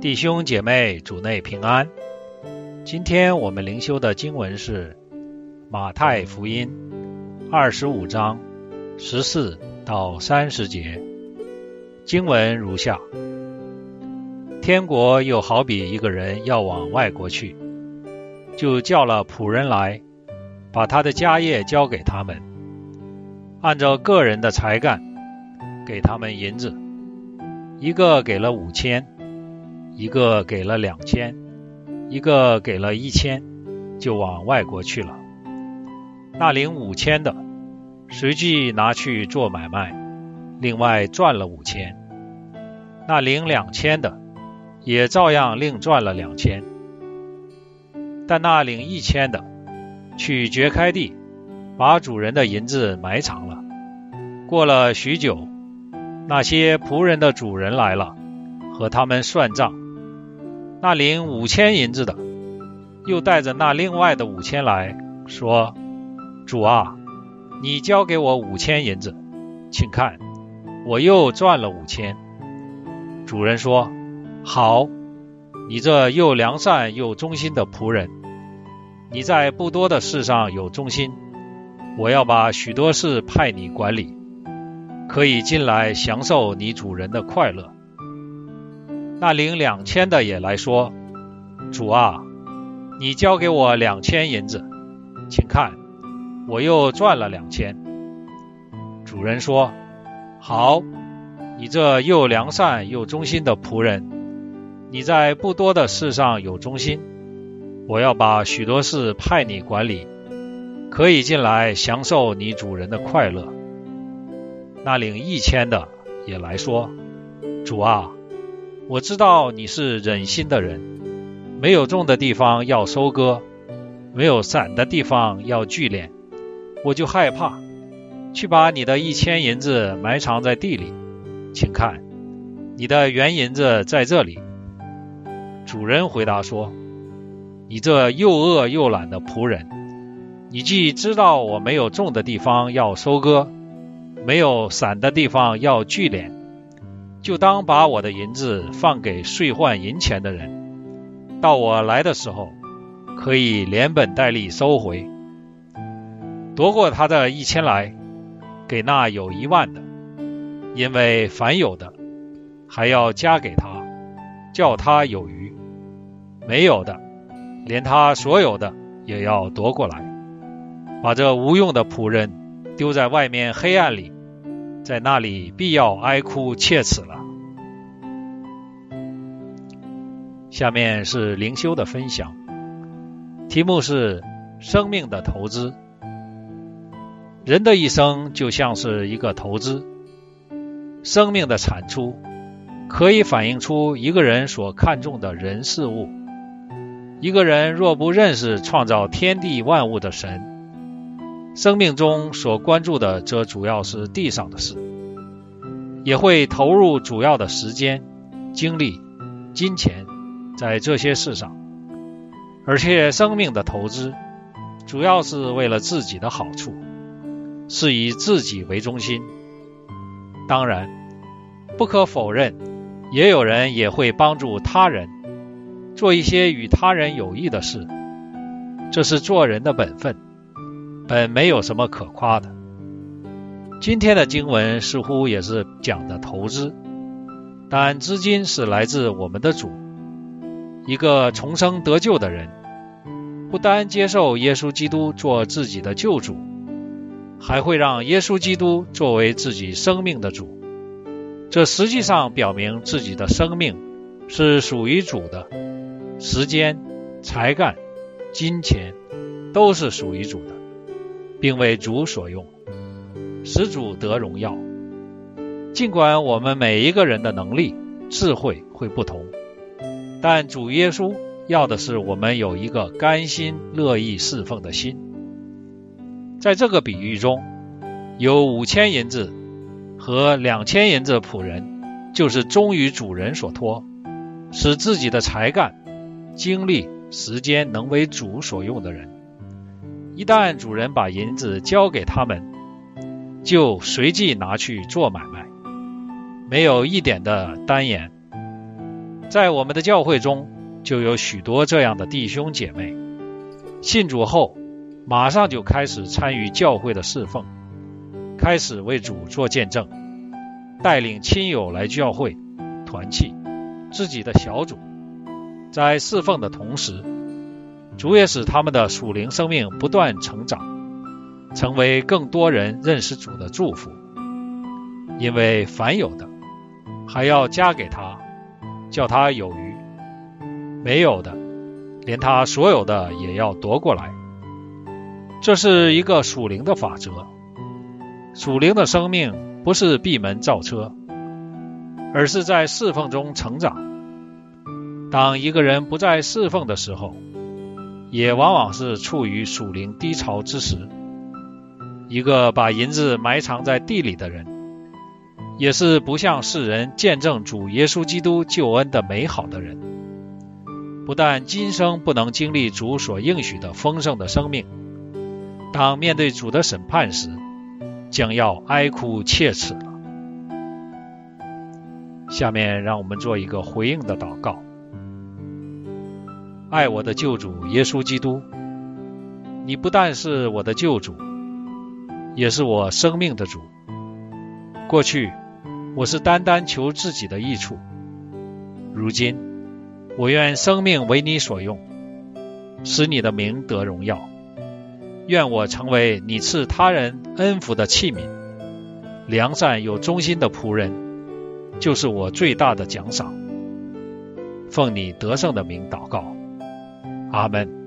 弟兄姐妹，主内平安。今天我们灵修的经文是马太福音二十五章十四到三十节。经文如下：天国又好比一个人要往外国去，就叫了仆人来，把他的家业交给他们，按照个人的才干，给他们银子，一个给了五千。一个给了两千，一个给了一千，就往外国去了。那领五千的，随即拿去做买卖，另外赚了五千。那领两千的，也照样另赚了两千。但那领一千的，去掘开地，把主人的银子埋藏了。过了许久，那些仆人的主人来了，和他们算账。那领五千银子的，又带着那另外的五千来说：“主啊，你交给我五千银子，请看，我又赚了五千。”主人说：“好，你这又良善又忠心的仆人，你在不多的事上有忠心，我要把许多事派你管理，可以进来享受你主人的快乐。”那领两千的也来说：“主啊，你交给我两千银子，请看，我又赚了两千。”主人说：“好，你这又良善又忠心的仆人，你在不多的事上有忠心，我要把许多事派你管理，可以进来享受你主人的快乐。”那领一千的也来说：“主啊。”我知道你是忍心的人，没有种的地方要收割，没有散的地方要聚敛，我就害怕，去把你的一千银子埋藏在地里。请看，你的原银子在这里。主人回答说：“你这又饿又懒的仆人，你既知道我没有种的地方要收割，没有散的地方要聚敛。”就当把我的银子放给税换银钱的人，到我来的时候，可以连本带利收回，夺过他的一千来，给那有一万的，因为凡有的，还要加给他，叫他有余；没有的，连他所有的也要夺过来，把这无用的仆人丢在外面黑暗里。在那里必要哀哭切齿了。下面是灵修的分享，题目是生命的投资。人的一生就像是一个投资，生命的产出可以反映出一个人所看重的人事物。一个人若不认识创造天地万物的神，生命中所关注的，则主要是地上的事，也会投入主要的时间、精力、金钱在这些事上，而且生命的投资主要是为了自己的好处，是以自己为中心。当然，不可否认，也有人也会帮助他人，做一些与他人有益的事，这是做人的本分。本没有什么可夸的。今天的经文似乎也是讲的投资，但资金是来自我们的主。一个重生得救的人，不单接受耶稣基督做自己的救主，还会让耶稣基督作为自己生命的主。这实际上表明自己的生命是属于主的，时间、才干、金钱都是属于主的。并为主所用，使主得荣耀。尽管我们每一个人的能力、智慧会不同，但主耶稣要的是我们有一个甘心乐意侍奉的心。在这个比喻中，有五千银子和两千银子仆人，就是忠于主人所托，使自己的才干、精力、时间能为主所用的人。一旦主人把银子交给他们，就随即拿去做买卖，没有一点的单言。在我们的教会中，就有许多这样的弟兄姐妹，信主后马上就开始参与教会的侍奉，开始为主做见证，带领亲友来教会团契自己的小组，在侍奉的同时，主也使他们的属灵生命不断成长，成为更多人认识主的祝福。因为凡有的，还要加给他。叫他有余，没有的，连他所有的也要夺过来。这是一个属灵的法则。属灵的生命不是闭门造车，而是在侍奉中成长。当一个人不再侍奉的时候，也往往是处于属灵低潮之时。一个把银子埋藏在地里的人。也是不向世人见证主耶稣基督救恩的美好的人，不但今生不能经历主所应许的丰盛的生命，当面对主的审判时，将要哀哭切齿了。下面让我们做一个回应的祷告：爱我的救主耶稣基督，你不但是我的救主，也是我生命的主。过去。我是单单求自己的益处，如今我愿生命为你所用，使你的名得荣耀。愿我成为你赐他人恩福的器皿，良善有忠心的仆人，就是我最大的奖赏。奉你得胜的名祷告，阿门。